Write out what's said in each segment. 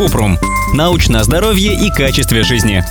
Купрум. Научное здоровье и качестве жизни.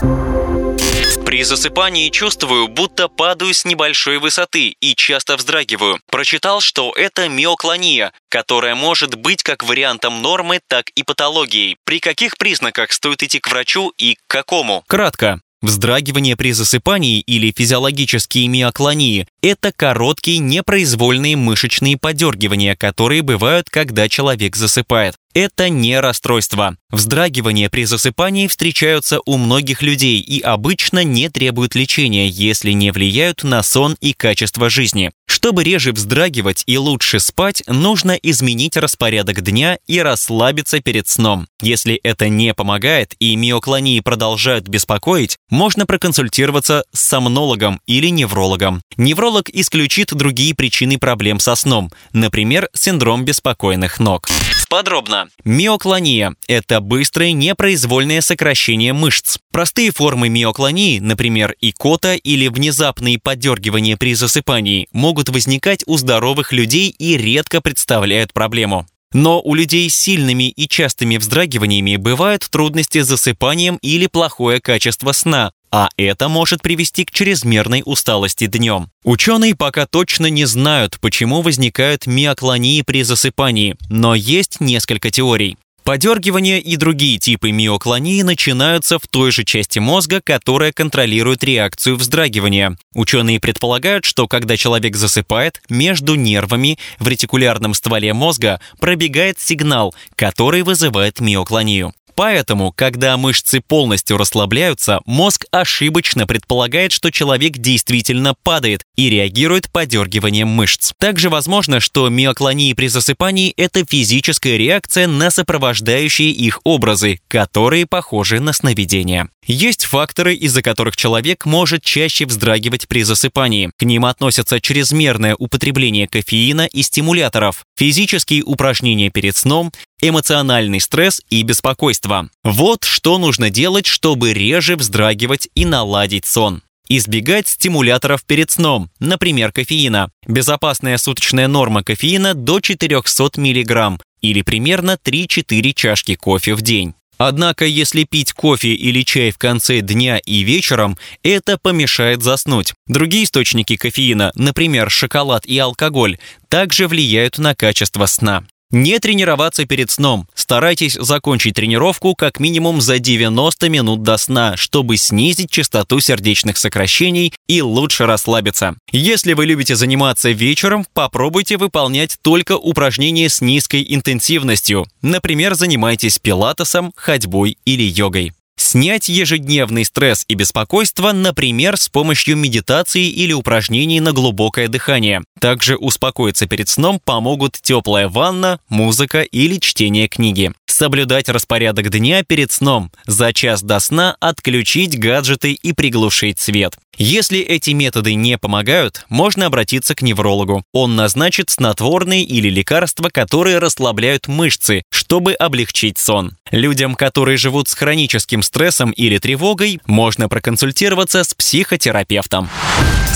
При засыпании чувствую, будто падаю с небольшой высоты и часто вздрагиваю. Прочитал, что это миоклония, которая может быть как вариантом нормы, так и патологией. При каких признаках стоит идти к врачу и к какому? Кратко. Вздрагивание при засыпании или физиологические миоклонии – это короткие непроизвольные мышечные подергивания, которые бывают, когда человек засыпает. Это не расстройство. Вздрагивания при засыпании встречаются у многих людей и обычно не требуют лечения, если не влияют на сон и качество жизни. Чтобы реже вздрагивать и лучше спать, нужно изменить распорядок дня и расслабиться перед сном. Если это не помогает и миоклонии продолжают беспокоить, можно проконсультироваться с сомнологом или неврологом. Невролог исключит другие причины проблем со сном, например, синдром беспокойных ног. Подробно. Миоклония – это быстрое непроизвольное сокращение мышц. Простые формы миоклонии, например, икота или внезапные подергивания при засыпании, могут возникать у здоровых людей и редко представляют проблему. Но у людей с сильными и частыми вздрагиваниями бывают трудности с засыпанием или плохое качество сна, а это может привести к чрезмерной усталости днем. Ученые пока точно не знают, почему возникают миоклонии при засыпании, но есть несколько теорий. Подергивания и другие типы миоклонии начинаются в той же части мозга, которая контролирует реакцию вздрагивания. Ученые предполагают, что когда человек засыпает, между нервами в ретикулярном стволе мозга пробегает сигнал, который вызывает миоклонию. Поэтому, когда мышцы полностью расслабляются, мозг ошибочно предполагает, что человек действительно падает и реагирует подергиванием мышц. Также возможно, что миоклонии при засыпании – это физическая реакция на сопровождающие их образы, которые похожи на сновидения. Есть факторы, из-за которых человек может чаще вздрагивать при засыпании. К ним относятся чрезмерное употребление кофеина и стимуляторов, физические упражнения перед сном, эмоциональный стресс и беспокойство. Вот что нужно делать, чтобы реже вздрагивать и наладить сон. Избегать стимуляторов перед сном, например, кофеина. Безопасная суточная норма кофеина до 400 мг или примерно 3-4 чашки кофе в день. Однако, если пить кофе или чай в конце дня и вечером, это помешает заснуть. Другие источники кофеина, например, шоколад и алкоголь, также влияют на качество сна. Не тренироваться перед сном. Старайтесь закончить тренировку как минимум за 90 минут до сна, чтобы снизить частоту сердечных сокращений и лучше расслабиться. Если вы любите заниматься вечером, попробуйте выполнять только упражнения с низкой интенсивностью. Например, занимайтесь пилатесом, ходьбой или йогой. Снять ежедневный стресс и беспокойство, например, с помощью медитации или упражнений на глубокое дыхание. Также успокоиться перед сном помогут теплая ванна, музыка или чтение книги. Соблюдать распорядок дня перед сном. За час до сна отключить гаджеты и приглушить свет. Если эти методы не помогают, можно обратиться к неврологу. Он назначит снотворные или лекарства, которые расслабляют мышцы, чтобы облегчить сон. Людям, которые живут с хроническим стрессом или тревогой, можно проконсультироваться с психотерапевтом.